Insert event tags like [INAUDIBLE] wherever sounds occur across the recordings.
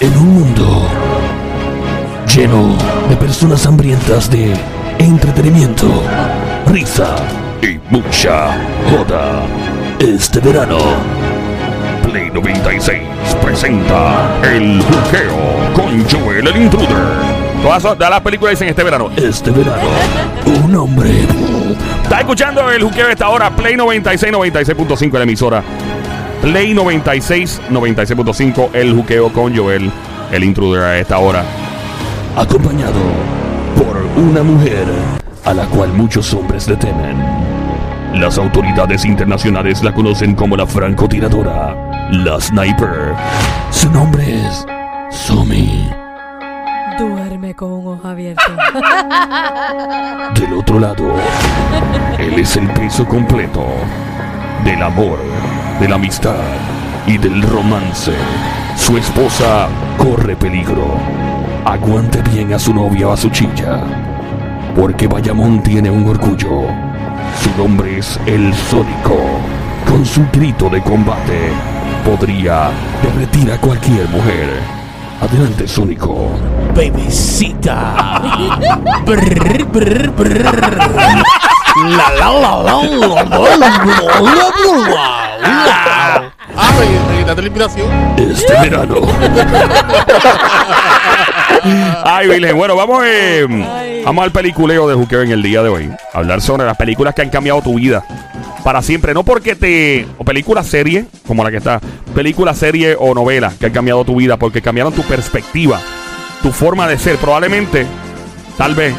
En un mundo lleno de personas hambrientas de entretenimiento, risa y mucha joda. Este verano, Play 96 presenta El Juqueo con Joel el Intruder. Todas las películas dicen este verano. Este verano, un hombre Está escuchando el juqueo de esta hora, Play 96, 96.5 en la emisora. Play 96, 96.5, el juqueo con Joel, el intruder a esta hora. acompañado por una mujer a la cual muchos hombres le temen. Las autoridades internacionales la conocen como la francotiradora, la sniper. Su nombre es Somi. Duerme con un ojo abierto. [LAUGHS] Del otro lado, él es el peso completo del amor, de la amistad y del romance. Su esposa corre peligro. Aguante bien a su novia o a su chilla. Porque Bayamón tiene un orgullo. Su nombre es El Sónico. Con su grito de combate, podría derretir a cualquier mujer. Adelante, Sónico. Bebecita. [LAUGHS] Brr, brr, brr. La la la la la la la la Ah, inspiración. Este verano. Ay, Virgen. Bueno, vamos, eh, vamos al peliculeo de juqueo en el día de hoy. Hablar sobre las películas que han cambiado tu vida para siempre. No porque te. O películas serie, como la que está. Película, serie o novela que han cambiado tu vida porque cambiaron tu perspectiva, tu forma de ser. Probablemente, tal vez.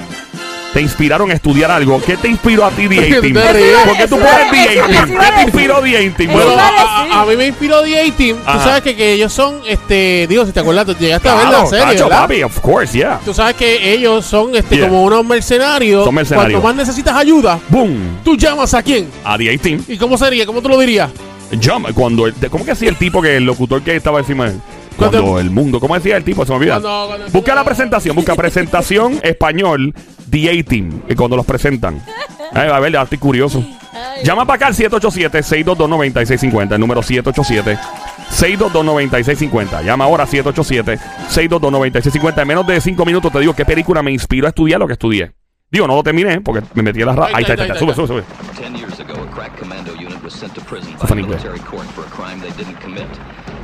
Te inspiraron a estudiar algo. ¿Qué te inspiró a ti, The ¿Por qué A-Team? ¿Por qué tú pones The A-Team? ¿Qué a te inspiró The A-Team? Bueno, a mí me inspiró The A-Team. Tú sabes que, que ellos son, este, digo, si te acuerdas, tú llegaste a ver claro, la serie, tacho, ¿verdad? papi, of course, yeah. Tú sabes que ellos son este, Yeah. como unos mercenarios. Son mercenarios. Cuando más necesitas ayuda, Boom. tú llamas a quién. A The A-Team. ¿Y cómo sería? ¿Cómo tú lo dirías? Jump, cuando el, ¿Cómo que decía el tipo que el locutor que estaba encima de él? Cuando, Cuando- el mundo, ¿cómo decía el tipo? Se me olvida. Cuando- cuando el busca la presentación, busca presentación español The A-Team, y cuando los presentan. Ay, a ver, estoy curioso. Llama para acá al 787-622-9650, el número 787-622-9650. Llama ahora 787-622-9650. En menos de 5 minutos te digo qué película me inspiró a estudiar lo que estudié. Digo, no lo terminé porque me metí en la radio. Ahí está, está, ahí está. Sube, sube, sube. Ten years ago, a crack commando unit was sent to prison Fue by a en inglés.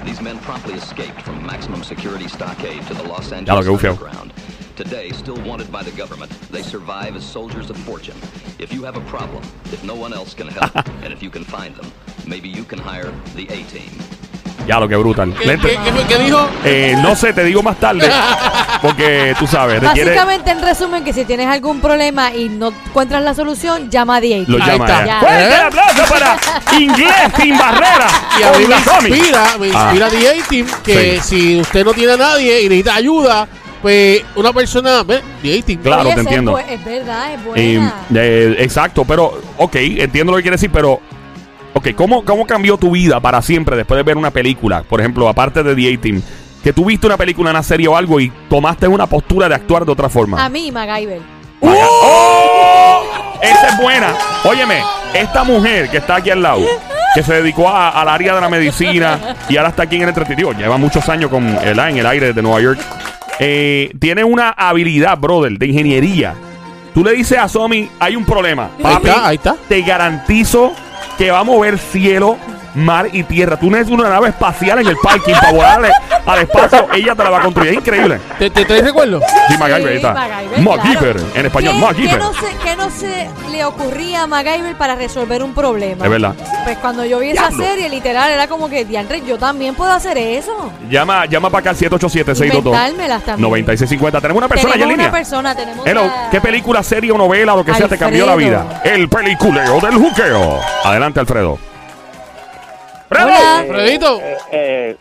Military court for a crime they didn't commit. These men promptly escaped from maximum security stockade to the Los Angeles underground. Today, still wanted by the government, they survive as soldiers of fortune. If you have a problem, if no one else can help, [LAUGHS] and if you can find them, maybe you can hire the A-Team. Ya lo que brutal. ¿Qué, Lente. qué- qué- qué dijo? Eh, no sé, te digo más tarde. [LAUGHS] Porque tú sabes, requiere. Básicamente, en resumen, que si tienes algún problema y no encuentras la solución, llama a The Lo Ahí llama está. ya. Ya. Fuerte el ¿Eh? aplauso para Inglés sin barrera. Y a mí me inspira, me Ah. inspira A-Team que Sí. si usted no tiene a nadie y necesita ayuda, pues una persona, ve. Claro, Oye, te entiendo. Es, verdad, es Eh, buena. eh, exacto, pero, ok, entiendo lo que quiere decir, pero, ok, ¿cómo, ¿cómo cambió tu vida para siempre después de ver una película? Por ejemplo, aparte de The A-Team, que tú viste una película, una serie o algo y tomaste una postura de actuar de otra forma. a mí, MacGyver. Maga- ¡Oh! Esa es buena. Óyeme, esta mujer que está aquí al lado, que se dedicó a- al área de la medicina y ahora está aquí en el entretenimiento, lleva muchos años con el, en el aire de Nueva York, eh, tiene una habilidad, brother, de ingeniería. Tú le dices a Somi, hay un problema. Ahí Papi, está, ahí está. te garantizo que va a mover cielo, mar y tierra. Tú necesitas una nave espacial en el parking para volarle al espacio. Ella te la va a construir. Es increíble. ¿Te, te traes recuerdo? Sí, MacGyver, ahí está. MacGyver, MacGyver, claro. en español, ¿Qué- MacGyver. ¿qué no, se, qué no se le ocurría a MacGyver para resolver un problema? Es verdad. Pues cuando yo vi esa Diablo. serie, literal, era como que, diantre, yo también puedo hacer eso. Llama, llama para acá al 787-622. Inventármelas también. 9650. Tenemos una persona Tenemos ya en línea. una persona, tenemos Hello, a- ¿qué película, serie o novela o lo que sea te cambió la vida? El peliculeo del juqueo. Adelante, Alfredo. ¡Fredo! Hola. Fredito. Eh,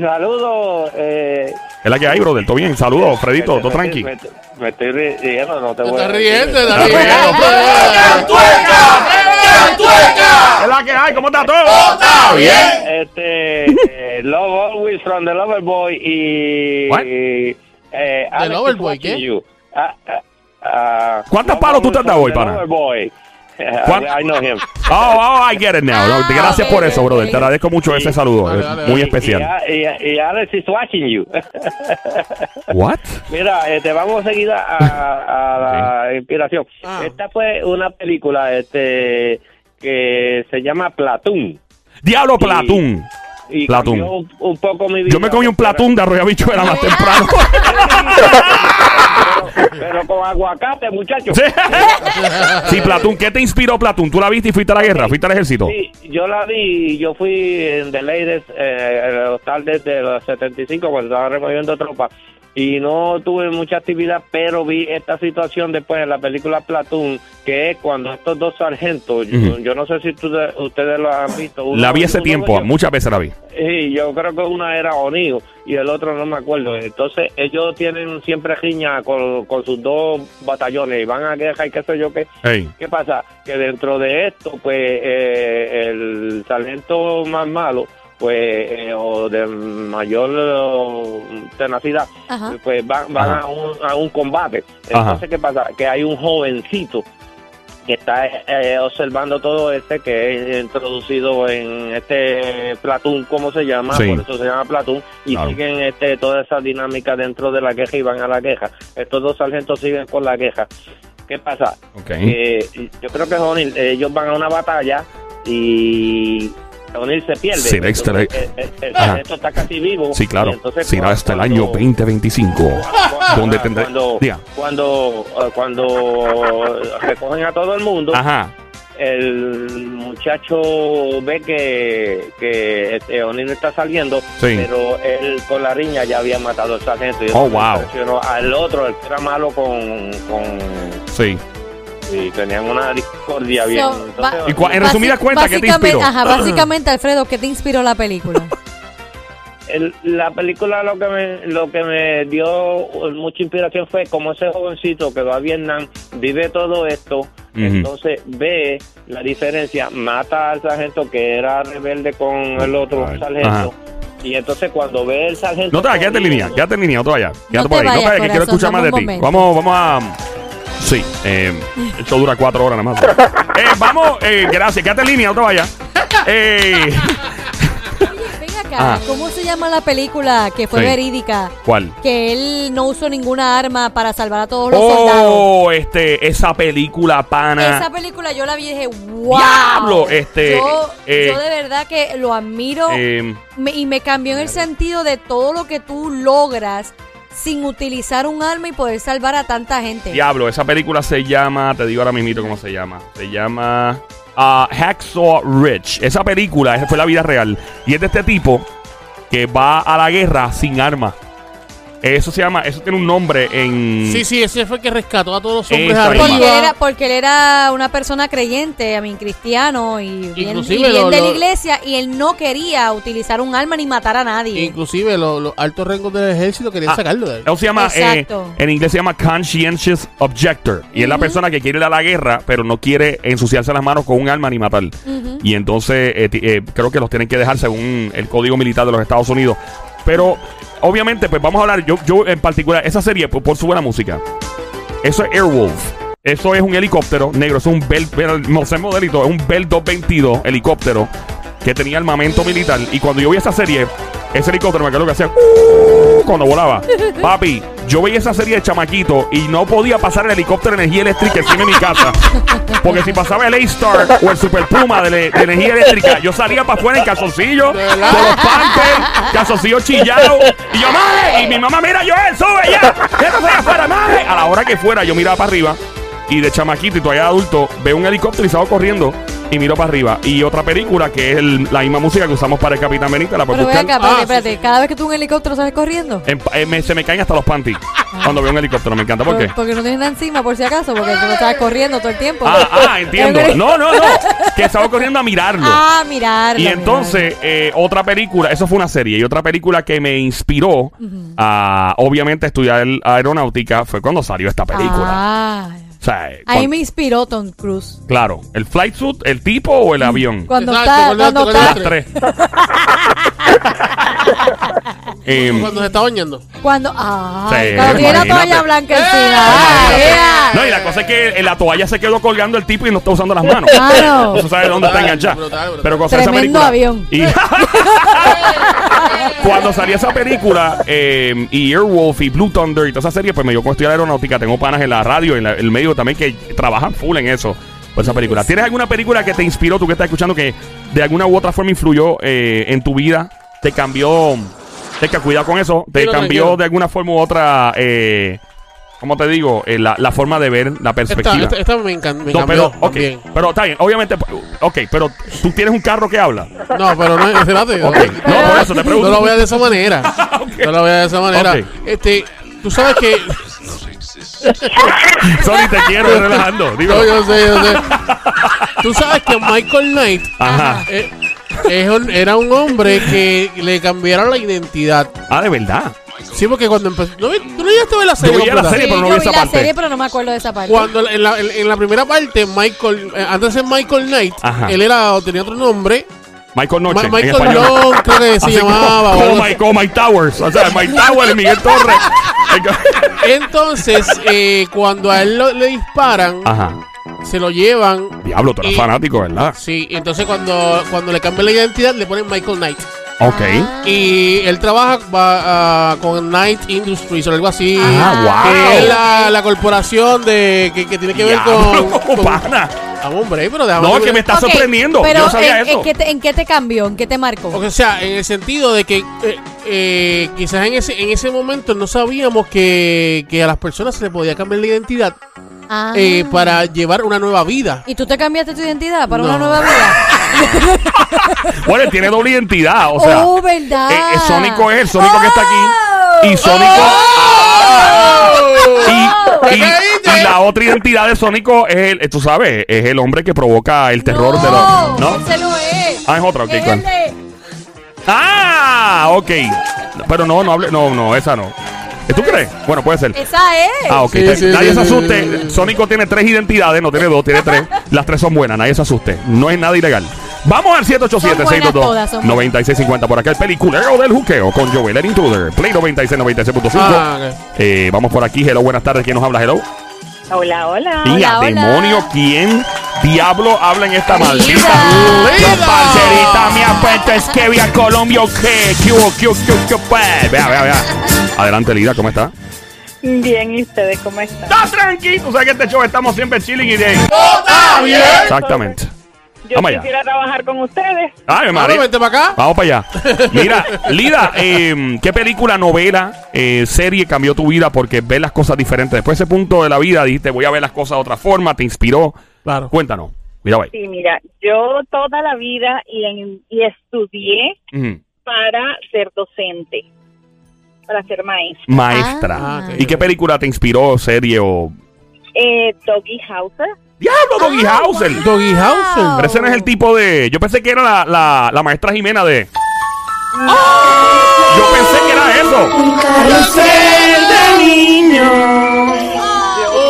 saludos. Eh, Es la que hay, brother. ¿Todo bien? Saludos, Fredito. Todo me- tranqui. Me, me estoy riendo, no te voy a estás decir. riendo, te estás Ah, riendo. Es la que hay. ¿Cómo está todo? ¡Está bien! Este, eh, Love Always from the Lover Boy y. What? eh, Alex Lover Boy, ¿qué? Ah, ah, ah, ¿Cuántas Love palos tú te has dado hoy, the pana? Lover Boy. ¿Cuán- I know him. Oh, oh, I get it now. No, Ah, gracias por eso, brother. Te agradezco mucho ese saludo. Es muy especial. Y, y, y Alex is watching you. What? Mira, este, vamos seguida a, a la inspiración. Ah. Esta fue una película este que se llama Platoon. Diablo Platón. Y Platoon. un, un poco mi vida. Yo me comí un platón de arroz y habichuela más temprano. Pero, pero con aguacate, muchachos. [LAUGHS] Sí. Platón. ¿Qué te inspiró Platón? ¿Tú la viste y fuiste a la guerra? ¿Fuiste al ejército? Sí, yo la vi, yo fui en The Ladies, eh, en el hostal desde los 75 cuando estaba removiendo tropas y no tuve mucha actividad, pero vi esta situación después en la película Platoon, que es cuando estos dos sargentos, yo- yo, no sé si ustedes, ustedes lo han visto. uno- La vi hace uno- tiempo, yo- muchas veces la vi. Sí, yo creo que una era O'Neill y el otro no me acuerdo. Entonces ellos tienen siempre riña con, con sus dos batallones y van a guerra y qué sé yo qué. ¿Qué pasa? Que dentro de esto, pues eh, el sargento más malo, pues, eh, o de mayor eh, tenacidad, Ajá. pues van, van Ajá. a un, a un combate. Ajá. Entonces, ¿qué pasa? Que hay un jovencito que está eh, observando todo este, que es introducido en este Platón, ¿cómo se llama? Sí. Por eso se llama Platón, y Claro. siguen este, toda esa dinámica dentro de la queja y van a la queja. Estos dos sargentos siguen con la queja. ¿Qué pasa? Eh, yo creo que eh, ellos van a una batalla y O'Neill se pierde. Eh. eh, eh, el Ajá. sargento está casi vivo. Sí, claro. entonces Será cuando- hasta el año 2025. [LAUGHS] cuando- donde Cuando, Diga. cuando, eh, cuando recogen a todo el mundo, Ajá. el muchacho ve que, que este, O'Neill está saliendo, Sí. pero él con la riña ya había matado al sargento. Y Oh, wow. Al otro, el que era malo con... con Sí. Y tenían una discordia bien. So, Entonces, va- Y cua- en resumidas cuentas, ¿qué te inspiró? Ajá, [CLEARS THROAT] básicamente, Alfredo, ¿qué te inspiró la película? el- la película lo que me lo que me dio mucha inspiración fue como ese jovencito que va a Vietnam vive todo esto entonces ve la diferencia mata al sargento que era rebelde con el otro sargento ajá. y entonces cuando ve el sargento No te vayas, quédate en línea, quédate en línea, no te vayas. Quédate te por ahí, no te vayas, vayas, que quiero corazón, escuchar más de ti. momento. Vamos, vamos a. Sí, eh, el show dura cuatro horas nada más. [LAUGHS] eh, vamos, eh, gracias, quédate en línea, no te vayas. Eh, [LAUGHS] Ven acá, Ah. ¿cómo se llama la película que fue Sí. verídica? ¿Cuál? Que él no usó ninguna arma para salvar a todos los soldados. Oh, este, esa película pana. Esa película yo la vi y dije, wow. Diablo, este, Yo, eh, yo de verdad que lo admiro Eh, me- y me cambió en el sentido de todo lo que tú logras sin utilizar un arma y poder salvar a tanta gente. Diablo, esa película se llama, te digo ahora mismito cómo se llama. Se llama ah, Hacksaw Ridge. Esa película, esa fue la vida real. Y es de este tipo que va a la guerra sin armas. Eso se llama, eso tiene un nombre en... Sí, sí, ese fue el que rescató a todos los hombres arriba. Porque él, era, porque él era una persona creyente, a mí, cristiano y bien, y Inclusive bien lo- de la iglesia y él no quería utilizar un arma ni matar a nadie. Inclusive los, altos rangos del ejército querían Ah, sacarlo de ahí. Eso se llama, eh, Exacto. en inglés se llama conscientious objector. Y es la persona que quiere ir a la guerra, pero no quiere ensuciarse las manos con un arma ni matar. Y entonces eh, eh, creo que los tienen que dejar según el código militar de los Estados Unidos. Pero obviamente, pues vamos a hablar, yo, yo en particular, esa serie, por, por su buena música. Eso es Airwolf. Eso es un helicóptero negro, es un Bell, no sé el modelito, es un Bell 222 helicóptero que tenía armamento militar. Y cuando yo vi esa serie, ese helicóptero me acuerdo que hacía "Uh", cuando volaba. [LAUGHS] Papi, yo veía esa serie de chamaquito y no podía pasar el helicóptero de energía eléctrica encima de mi casa. Porque si pasaba el A-Star o el Super Puma de, energía eléctrica, yo salía para afuera en calzoncillo, con los panties, calzoncillo chillado. Y yo, madre, y mi mamá, mira, Joel, sube ya. Ya no afuera, madre. A la hora que fuera, yo miraba para arriba y de chamaquito y todavía adulto, veo un helicóptero y salgo corriendo y miro para arriba. Y otra película que es el- la misma música que usamos para el Capitán Benítez, la puedes Pero ve buscar. acá, espérate, Ah, sí, espérate. Cada vez que tú un helicóptero sales corriendo. En- eh, me- se me caen hasta los panties cuando veo un helicóptero. Me encanta. ¿Por qué? Porque no tienes nada encima, por si acaso, porque tú no estás corriendo todo el tiempo. Ah, ah, entiendo. [LAUGHS] No, no, no. Que estaba corriendo a mirarlo. Ah, mirar. Y entonces, eh, otra película, eso fue una serie, y otra película que me inspiró a, obviamente, estudiar aeronáutica fue cuando salió esta película. Ah, sea, ahí me inspiró Tom Cruise. claro, el flight suit, el tipo o el avión. Cuando Exacto, está, cuando está, Las tres. [LAUGHS] Em, Cuando se está bañando. Cuando, ah, Sí, cuando tiene la toalla blanca Eh. Ah, yeah. No, y la cosa es que en la toalla se quedó colgando el tipo y no está usando las manos. Claro. [LAUGHS] No se sabe dónde está enganchada. Pero cuando salió esa película- avión. Y [LAUGHS] [LAUGHS] cuando salió esa película, eh, y Airwolf y Blue Thunder y toda esa serie, pues me dio con estudiar aeronáutica. Tengo panas en la radio, en la- el medio también, que trabajan full en eso. Por esa película. ¿Tienes alguna película que te inspiró, tú que estás escuchando, que de alguna u otra forma influyó eh, en tu vida? ¿Te cambió? Que cuidado con eso. ¿Te cambió tranquilo. de alguna forma u otra? Eh, ¿Cómo te digo? Eh, la, la forma de ver la perspectiva. esta, esta me, encan- me no, cambió pero, ok, también. pero está bien, obviamente, ok, pero tú tienes un carro que habla. No, pero no, espérate. Ok, no, por eso te pregunto. No lo veas [LAUGHS] de esa manera. Ok. No lo veas de esa manera. Este, tú sabes que. [LAUGHS] Sony, te quiero, relajando. Digo, No, yo sé, yo sé. Tú sabes que Michael Knight Ajá. eh, un- era un hombre que le cambiaron la identidad. Ah, de verdad. Sí, porque cuando empezó. ¿no, ¿Tú no llegaste a ver la serie? vi la serie, pero no yo vi esa la parte. serie, pero no me acuerdo de esa parte. Cuando en la, en, en la primera parte, Michael, eh, antes de ser Michael Knight, Ajá. él era, tenía otro nombre. Michael Noche. En Michael español. Long, creo que se Así como- llamaba. o Como, Mike, como Mike Towers. O sea, Mike Towers y Miguel Torres. [LAUGHS] Entonces, eh, cuando a él lo- le disparan, Ajá. Se lo llevan. Diablo, tú eres Y- fanático, ¿verdad? Sí, entonces cuando, cuando le cambian la identidad, le ponen Michael Knight. Ok. Y él trabaja va, ah, con Knight Industries o algo así. Ah, Que wow. es la, la corporación de que, que tiene que ver con. [LAUGHS] con pana. Ah, hombre, pero déjame No, es que me está sorprendiendo. Pero Yo no sabía ¿en, eso. en qué te, ¿en qué te cambió? ¿En qué te marcó? O sea, en el sentido de que eh, eh, quizás en ese, en ese momento no sabíamos que, que a las personas se les podía cambiar la identidad Ah. eh, para llevar una nueva vida. ¿Y tú te cambiaste tu identidad para No. una nueva vida? [LAUGHS] Bueno, él tiene doble identidad. O sea, oh, ¿verdad? eh, eh, Sónico es el Sónico que está aquí. Y Sónico. Oh. Y, y- y la otra identidad de Sónico es el, tú sabes, es el hombre que provoca el terror de los. ¿No? Ese no es. Ah, es otra, ok, Es ¿cuál? el de- Ah, ok. Pero no, no hable, no, no, esa no. ¿Eh, ¿Tú crees? Bueno, puede ser. Esa es. Ah, ok. Sí, Te- sí, nadie sí, se asuste. sí, sí. Sónico tiene tres identidades, no tiene dos, tiene tres. Las tres son buenas, nadie se asuste. No es nada ilegal. Vamos al Son buenas todas, son buenas. 787-622-9650 por acá. El peliculero del juqueo con Joel, el intruder. Play 96, 96.5. Ah, ok. Eh, vamos por aquí. Hello, buenas tardes. ¿Quién nos habla? Hello. Hola, hola. y a hola. demonio, ¿quién diablo habla en esta maldita? Parcerita mía, pues es que vía Colombia, ¿qué? ¿Qué hubo? ¿Qué. Pues, Vea, vea, vea. Adelante, Lida, ¿cómo está? Bien, ¿y ustedes cómo están? ¡Está tranquilo! O sea que este show estamos siempre chilling y de ¡Está bien! Exactamente. Yo Vamos allá. quisiera trabajar con ustedes. Ay, María. vente para acá. Vamos para allá. [LAUGHS] Mira, Lida, eh, ¿qué película, novela, eh, serie cambió tu vida porque ves las cosas diferentes? Después de ese punto de la vida dijiste, voy a ver las cosas de otra forma, te inspiró. Claro. Cuéntanos. Cuidado ahí. Sí, mira, yo toda la vida y, en- y estudié para ser docente, para ser maestra. Maestra. Ah. ¿Y qué película te inspiró, serie o...? Eh, Doggy Hauser. ¡Diablo, Doggy Ah, Hauser! Doggy Hauser. Pero ese no es el tipo de... Yo pensé que era la, la, la maestra Jimena de... Yo pensé que era eso. Carrusel de niños.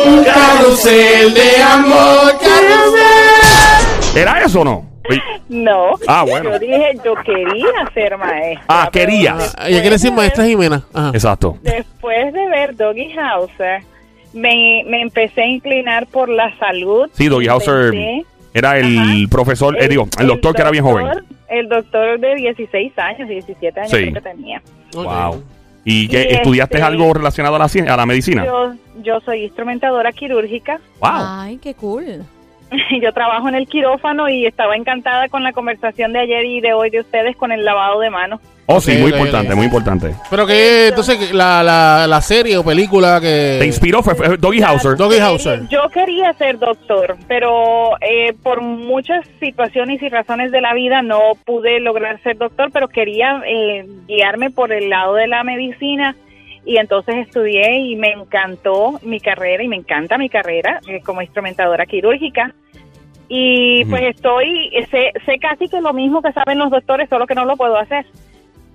Un carrusel de amor. Carrusel. ¿Era eso o no? No, Ah, bueno. yo dije, yo quería ser maestra. Ah, pero querías. Ah, Ella quiere decir maestra Jimena. Ajá. Exacto. Después de ver Doggy Hauser, me, me empecé a inclinar por la salud. Sí, Doggy Hauser era el Ajá. profesor, eh, digo, el doctor que era bien joven. doctor- El doctor de 16 años, 17 años Sí. que tenía. Wow. ¿Y que estudiaste este- algo relacionado a la, a la medicina? Yo, yo soy instrumentadora quirúrgica. Wow. Ay, qué cool. [LAUGHS] Yo trabajo en el quirófano y estaba encantada con la conversación de ayer y de hoy de ustedes con el lavado de manos. Oh, sí, muy importante, muy importante. Pero que entonces la, la, la serie o película que. ¿Te inspiró? Fue, fue Doggy Hauser. Doggy Hauser. Yo quería ser doctor, pero eh, por muchas situaciones y razones de la vida no pude lograr ser doctor, pero quería eh, guiarme por el lado de la medicina y entonces estudié y me encantó mi carrera y me encanta mi carrera eh, como instrumentadora quirúrgica. Y pues estoy, sé, sé casi que lo mismo que saben los doctores, solo que no lo puedo hacer.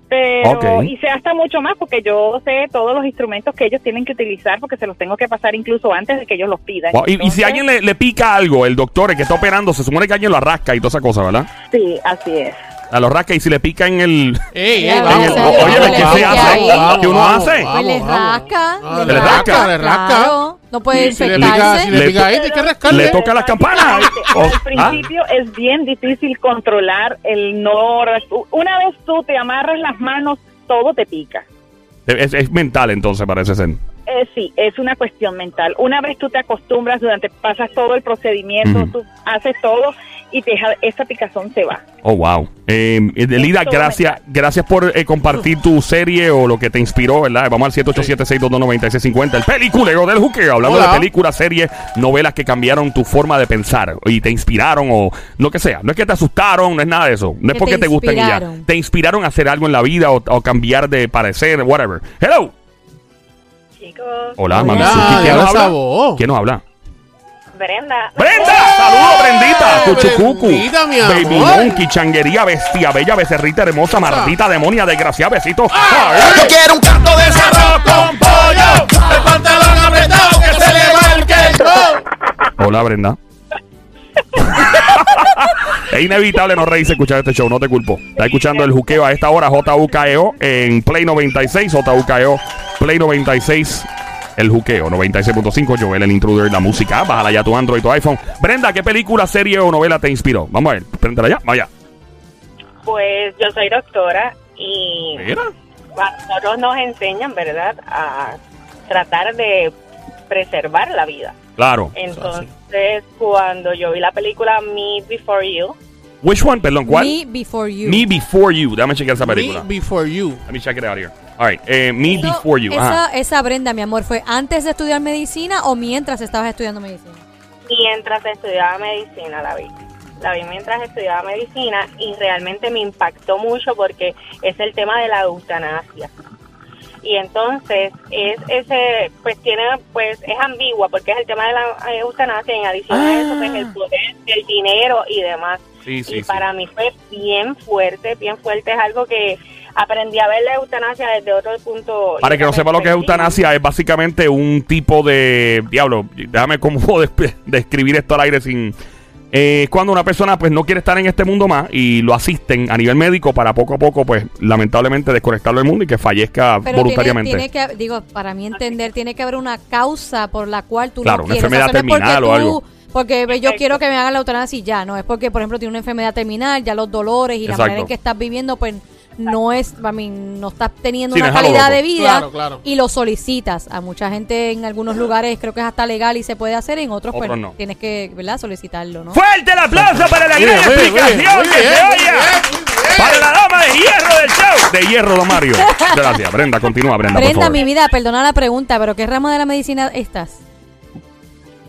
Pero, y sé hasta mucho más porque yo sé todos los instrumentos que ellos tienen que utilizar porque se los tengo que pasar incluso antes de que ellos los pidan. Wow, Y, y si alguien le, le pica algo, el doctor, el que está operando, se supone que alguien lo arrasca y toda esa cosa, ¿verdad? Sí, así es. A los rasca y si le pica en el. Ey, ey, en vamos, el- vamos, oye, vamos, ¿qué se hace? vamos, ¿Qué uno hace? Pues le vamos. rasca. Ah, le rasca, le rasca. Claro, no puede Si le pica, si le pica ahí, que rascarle. Le toca las campanas. Oh, Al ¿ah? principio es bien difícil controlar el no. Una vez tú te amarras las manos, todo te pica. Es, es mental entonces, parece ser. Eh, sí, es una cuestión mental. Una vez tú te acostumbras, durante pasas todo el procedimiento, Ujú. tú haces todo y te deja- esa picazón se va. Oh, wow. Eh, Delida, todo gracias, gracias por eh, compartir tu serie o lo que te inspiró, ¿verdad? Vamos al 787-622-9650. El peliculeo del juqueo. Hablando Hola. de películas, series, novelas que cambiaron tu forma de pensar y te inspiraron o lo que sea. No es que te asustaron, no es nada de eso. No es Que porque te te, gusten y ya. Te inspiraron a hacer algo en la vida o, o cambiar de parecer, whatever. Hello. Chicos, Hola, Hola. mami. ¿Quién nos habla? ¿Quién nos habla? Brenda. ¡Brenda! ¡Saludos, Brendita! ¡Eh, Cuchucucu. Brendita, mi Baby! Monkey, changuería, bestia, bella, becerrita hermosa, maldita, demonia, desgraciada, besito. Ah. Ay. Yo quiero un canto de con pollo. El pantalón apretado que se le marque el. Hola, Brenda. [LAUGHS] es inevitable no reírse escuchar este show, no te culpo. Está escuchando el juqueo a esta hora, JUKEO, en Play 96, JUKEO, Play 96, el juqueo, 96.5, Joel, el intruder, la música, bájala ya tu Android, tu iPhone. Brenda, ¿qué película, serie o novela te inspiró? Vamos a ver, préndela ya, vaya. Pues yo soy doctora y Mira. nosotros nos enseñan, ¿verdad?, a tratar de preservar la vida. Claro. Entonces, cuando yo vi la película Me Before You, Which one? Perdón, ¿cuál? Me before you. Me Before You. Déjame chequear esa Me película. before you. Let me check it out here. All right. eh, me Before You. Esa, Ajá. esa Brenda, mi amor, ¿fue antes de estudiar medicina o mientras estabas estudiando medicina? mientras estudiaba medicina la vi. La vi mientras estudiaba medicina y realmente me impactó mucho porque es el tema de la eutanasia. Y entonces es ese, pues tiene, pues es ambigua porque es el tema de la eutanasia y en adición a eso, pues el poder, el dinero y demás. Sí, sí, y sí. para mí fue bien fuerte, bien fuerte. Es algo que aprendí a ver la eutanasia desde otro punto. Para que no sepa lo que es eutanasia, es básicamente un tipo de. Diablo, déjame cómo [LAUGHS] despe- describir esto al aire sin. eh, cuando una persona pues no quiere estar en este mundo más y lo asisten a nivel médico para poco a poco pues lamentablemente desconectarlo del mundo y que fallezca Pero tiene, voluntariamente. tiene que, digo, para mí entender, tiene que haber una causa por la cual tú Claro, no una quieres. enfermedad O sea, no es porque terminal o tú- algo. Porque ve, yo quiero que me hagan la eutanasia y ya, no es porque, por ejemplo, tiene una enfermedad terminal, ya los dolores y la manera en que estás viviendo, pues no es, a mí, no estás teniendo Sí, una calidad loco. de vida Claro, claro. y lo solicitas. A mucha gente en algunos lugares creo que es hasta legal y se puede hacer, en otros, Otros pues no. tienes que, ¿verdad? Solicitarlo, ¿no? ¡Fuerte el aplauso para la gran explicación que se bien. Para la dama de hierro del show. De hierro, don Mario. Gracias, Brenda. Continúa, Brenda, por Brenda, favor. mi vida, perdona la pregunta, pero ¿qué ramo de la medicina estás?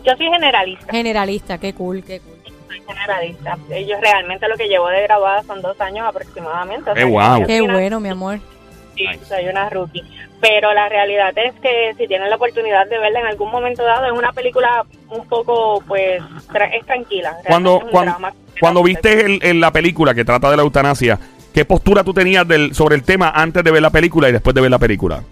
Yo soy generalista. Generalista, qué cool, qué cool. soy generalista. Yo realmente lo que llevo de graduada son dos años aproximadamente. O Qué sea, yo Qué bueno, mi amor. sí, Nice. soy una rookie. Pero la realidad es que si tienen la oportunidad de verla en algún momento dado, es una película un poco, pues, tra- es tranquila. Cuando, es cuando, cuando viste el- el- la película que trata de la eutanasia, ¿qué postura tú tenías del, sobre el tema antes de ver la película y después de ver la película?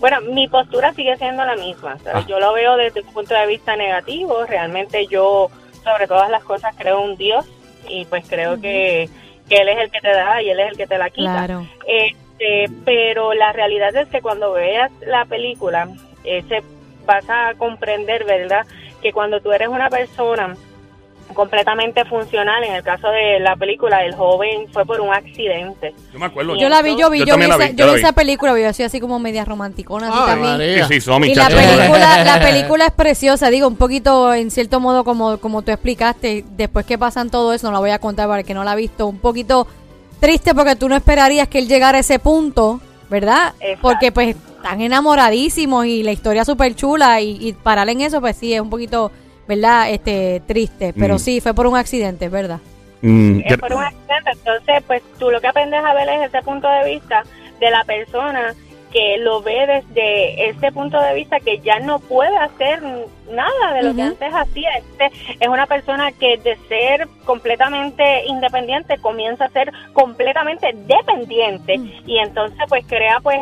Bueno, mi postura sigue siendo la misma. o sea, Ah. Yo lo veo desde un punto de vista negativo. Realmente yo, sobre todas las cosas, creo en un Dios y pues creo que, que Él es el que te da y Él es el que te la quita. Claro. Este, pero la realidad es que cuando veas la película, eh, se- vas a comprender, ¿verdad? Que cuando tú eres una persona completamente funcional, en el caso de la película, el joven fue por un accidente. Yo me acuerdo. Yo la vi, yo vi, Yo yo, vi, esa, vi, yo vi vi. esa película, yo así así como media romanticona así Ay, también. María. Sí, sí, son mis Y la película, la [LAUGHS] película es preciosa, digo, un poquito, en cierto modo, como, como tú explicaste, después que pasan todo eso, no la voy a contar para el que no la ha visto, un poquito triste porque tú no esperarías que él llegara a ese punto, ¿verdad? Exacto. Porque pues están enamoradísimos y la historia súper chula y, y parar en eso, pues sí, es un poquito, ¿verdad? Este, triste, pero Mm. sí, fue por un accidente, ¿verdad? Mm, es por un accidente. Entonces, pues tú lo que aprendes a ver es ese punto de vista de la persona que lo ve desde ese punto de vista que ya no puede hacer nada de lo que antes hacía. Este es una persona que de ser completamente independiente comienza a ser completamente dependiente y entonces pues crea pues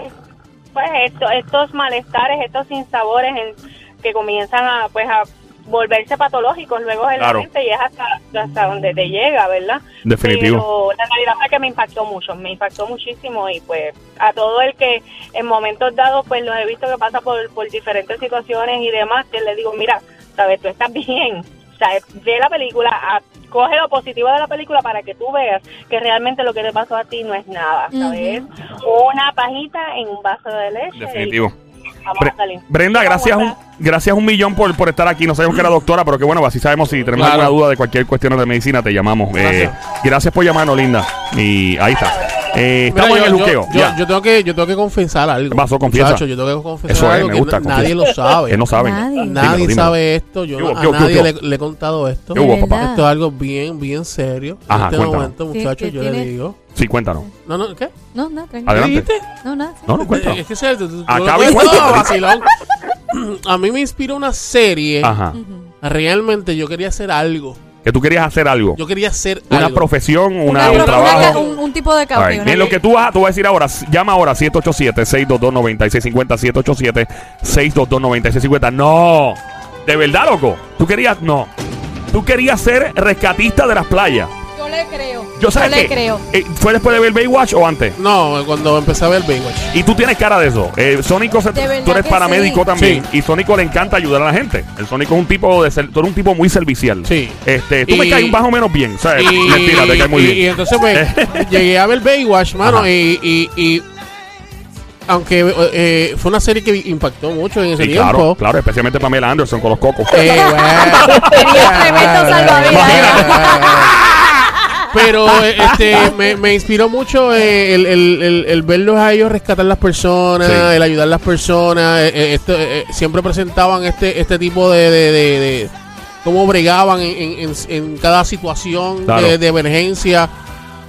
pues esto- estos malestares, estos sinsabores en, que comienzan a pues a volverse patológicos luego en Claro. y es hasta, hasta donde te llega, ¿verdad? Definitivo. Pero la realidad fue que me impactó mucho, me impactó muchísimo y pues a todo el que en momentos dados pues los he visto que pasa por, por diferentes situaciones y demás, que le digo, mira, sabes, tú estás bien, sabes, ve la película, a- coge lo positivo de la película para que tú veas que realmente lo que te pasó a ti no es nada, ¿sabes? Una pajita en un vaso de leche. Definitivo. Bre- a salir. Brenda, gracias un, gracias un millón por, por estar aquí. No sabemos que era doctora, pero que bueno, así sabemos si tenemos Claro. alguna duda de cualquier cuestión de medicina, te llamamos. Eh, Gracias. gracias por llamarnos, linda. Y ahí está. Eh, Mira, estamos en el yo, juqueo. yo, tengo que, yo tengo que confesar algo. ¿Qué pasó? Confiesa. Muchacho, yo tengo que confesar Eso es, algo me que gusta, na- nadie lo sabe. que no saben. Nadie. Dímelo, Nadie dímelo. sabe esto. Yo ¿Qué no- hubo, a qué nadie le, le he contado esto. ¿Qué hubo, ¿De papá? Esto es algo bien, bien serio. Ajá, en este cuéntanos. momento, muchachos, ¿qué yo le digo. Sí, cuéntanos. No, no, ¿qué? No, nada, tranquilo. Adelante. ¿Dijiste? No, nada. sí. No, no, cuéntanos. Es que se, Acaba y cuenta. vacilón. [CLEARS THROAT] A mí me inspiró una serie. Ajá. Realmente yo quería hacer algo. Que tú querías hacer algo. Yo quería hacer Una algo. profesión, una, Una- un una- trabajo. un, un tipo de All right. Bien, lo que tú vas, tú vas a decir ahora, s- llama ahora 787-622-9650, 787-622-9650. No, de verdad, loco. Tú querías, no. Tú querías ser rescatista de las playas. Yo le creo. Yo le que creo. eh, fue después de ver Baywatch o antes. No, cuando empecé a ver Baywatch. Y tú tienes cara de eso. Eh, Sónico, se- De verdad tú eres que paramédico sí. también. Y Sónico le encanta ayudar a la gente. El Sónico es un tipo de ser- tú eres un tipo muy servicial. Sí. Este, tú me Y- caes más o menos bien. ¿sabes? Y, Mentira, te caes muy y- bien. y entonces pues [LAUGHS] llegué a ver Baywatch, mano, Ajá. y, y, y aunque eh, fue una serie que impactó mucho en ese Sí, tiempo. claro, claro, especialmente Pamela Anderson con los cocos. Eh, bueno. [LAUGHS] Tenía tremendo salvavidas. Imagínate. Pero eh, este me, me inspiró mucho eh, el, el, el, el verlos a ellos rescatar las personas, Sí. el ayudar a las personas. eh, esto, siempre presentaban este este tipo de, de, de- de cómo bregaban en, en, en- en cada situación Claro. de, de emergencia.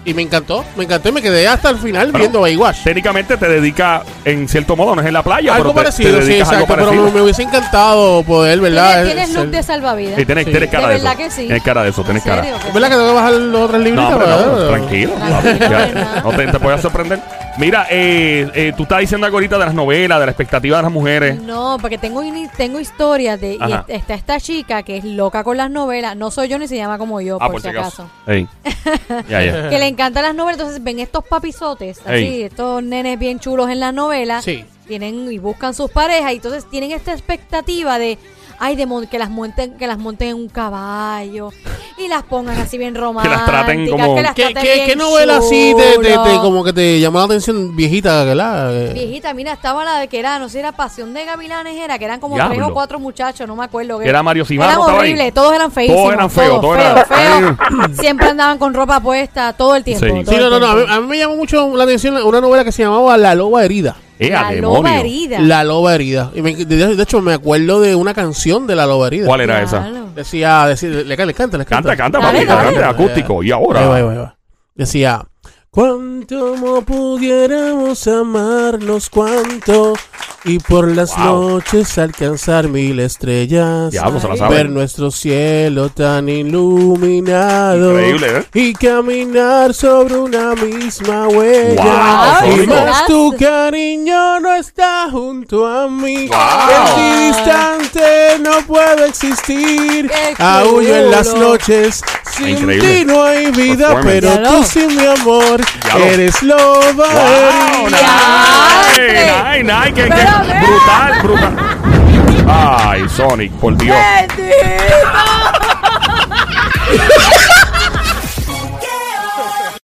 Y me encantó, me encantó y me quedé hasta el final Bueno, viendo Baywatch. Técnicamente te dedica, en cierto modo, no es en la playa, Algo pero te- te, parecido, sí, algo exacto. Pero me, me hubiese encantado poder, ¿verdad? Tienes, tienes look de salvavidas. Sí, tienes, Sí. tienes cara De de, eso. verdad que sí. Tienes cara de eso, tienes ¿En cara. verdad que tengo que bajar los otros No, libritos? hombre, no, ¿verdad? tranquilo. [LAUGHS] Tranquilo, Ya, nada. no te, te puedes sorprender. Mira, eh, eh, tú estás diciendo algo ahorita de las novelas, de la expectativa de las mujeres. No, porque tengo, tengo historias de. Y Ajá. está esta chica que es loca con las novelas. No soy yo ni se llama como yo, Ah, por, si acaso. Ey. [LAUGHS] ya, ya. Que le encantan las novelas. Entonces ven estos papizotes, así, Ey. estos nenes bien chulos en la novela. Sí. Tienen y buscan sus parejas. Y entonces tienen esta expectativa de. Ay, de mon- que las monten, que las monten en un caballo y las pongan así bien [LAUGHS] románticas. traten como- que las ¿Qué, traten qué, bien qué novela así como que te llamó la atención viejita, ¿verdad? Viejita, mira, estaba la de que era, no sé, era Pasión de Gavilanes, era que eran como Diablo. tres o cuatro muchachos, no me acuerdo. Que era Mario Simano, Eran horribles, todos eran feísimos. Todos eran feos, todos eran- feos. [COUGHS] Siempre andaban con ropa puesta todo el tiempo. Sí. no, no, no. A mí, a mí me llamó mucho la atención una novela que se llamaba La Loba Herida. Eh, La loba herida. La Loba Herida. Y me- de, de hecho, me acuerdo de una canción de La Loba Herida. ¿Cuál era esa? Decía, decía le, le, le canta, le canta. Canta, canta, Dale, dale. canta acústico. Y Ahí va, ahí ahora. va, ahí va. Decía, cuánto mo pudiéramos amarnos, cuánto, y por las Wow. noches alcanzar mil estrellas, Diablo, se la Ay. ver nuestro cielo tan iluminado, Increíble, ¿eh? y caminar sobre una misma huella. Wow, y más tu cariño no está junto a mí. Wow. En ti distante no puedo existir. Aullo en las noches. Sin Increíble. ti no hay vida, pero tú sin mi amor eres loba. Wow, herida. nice, Brutal, brutal. Ay, Sonic, por Dios.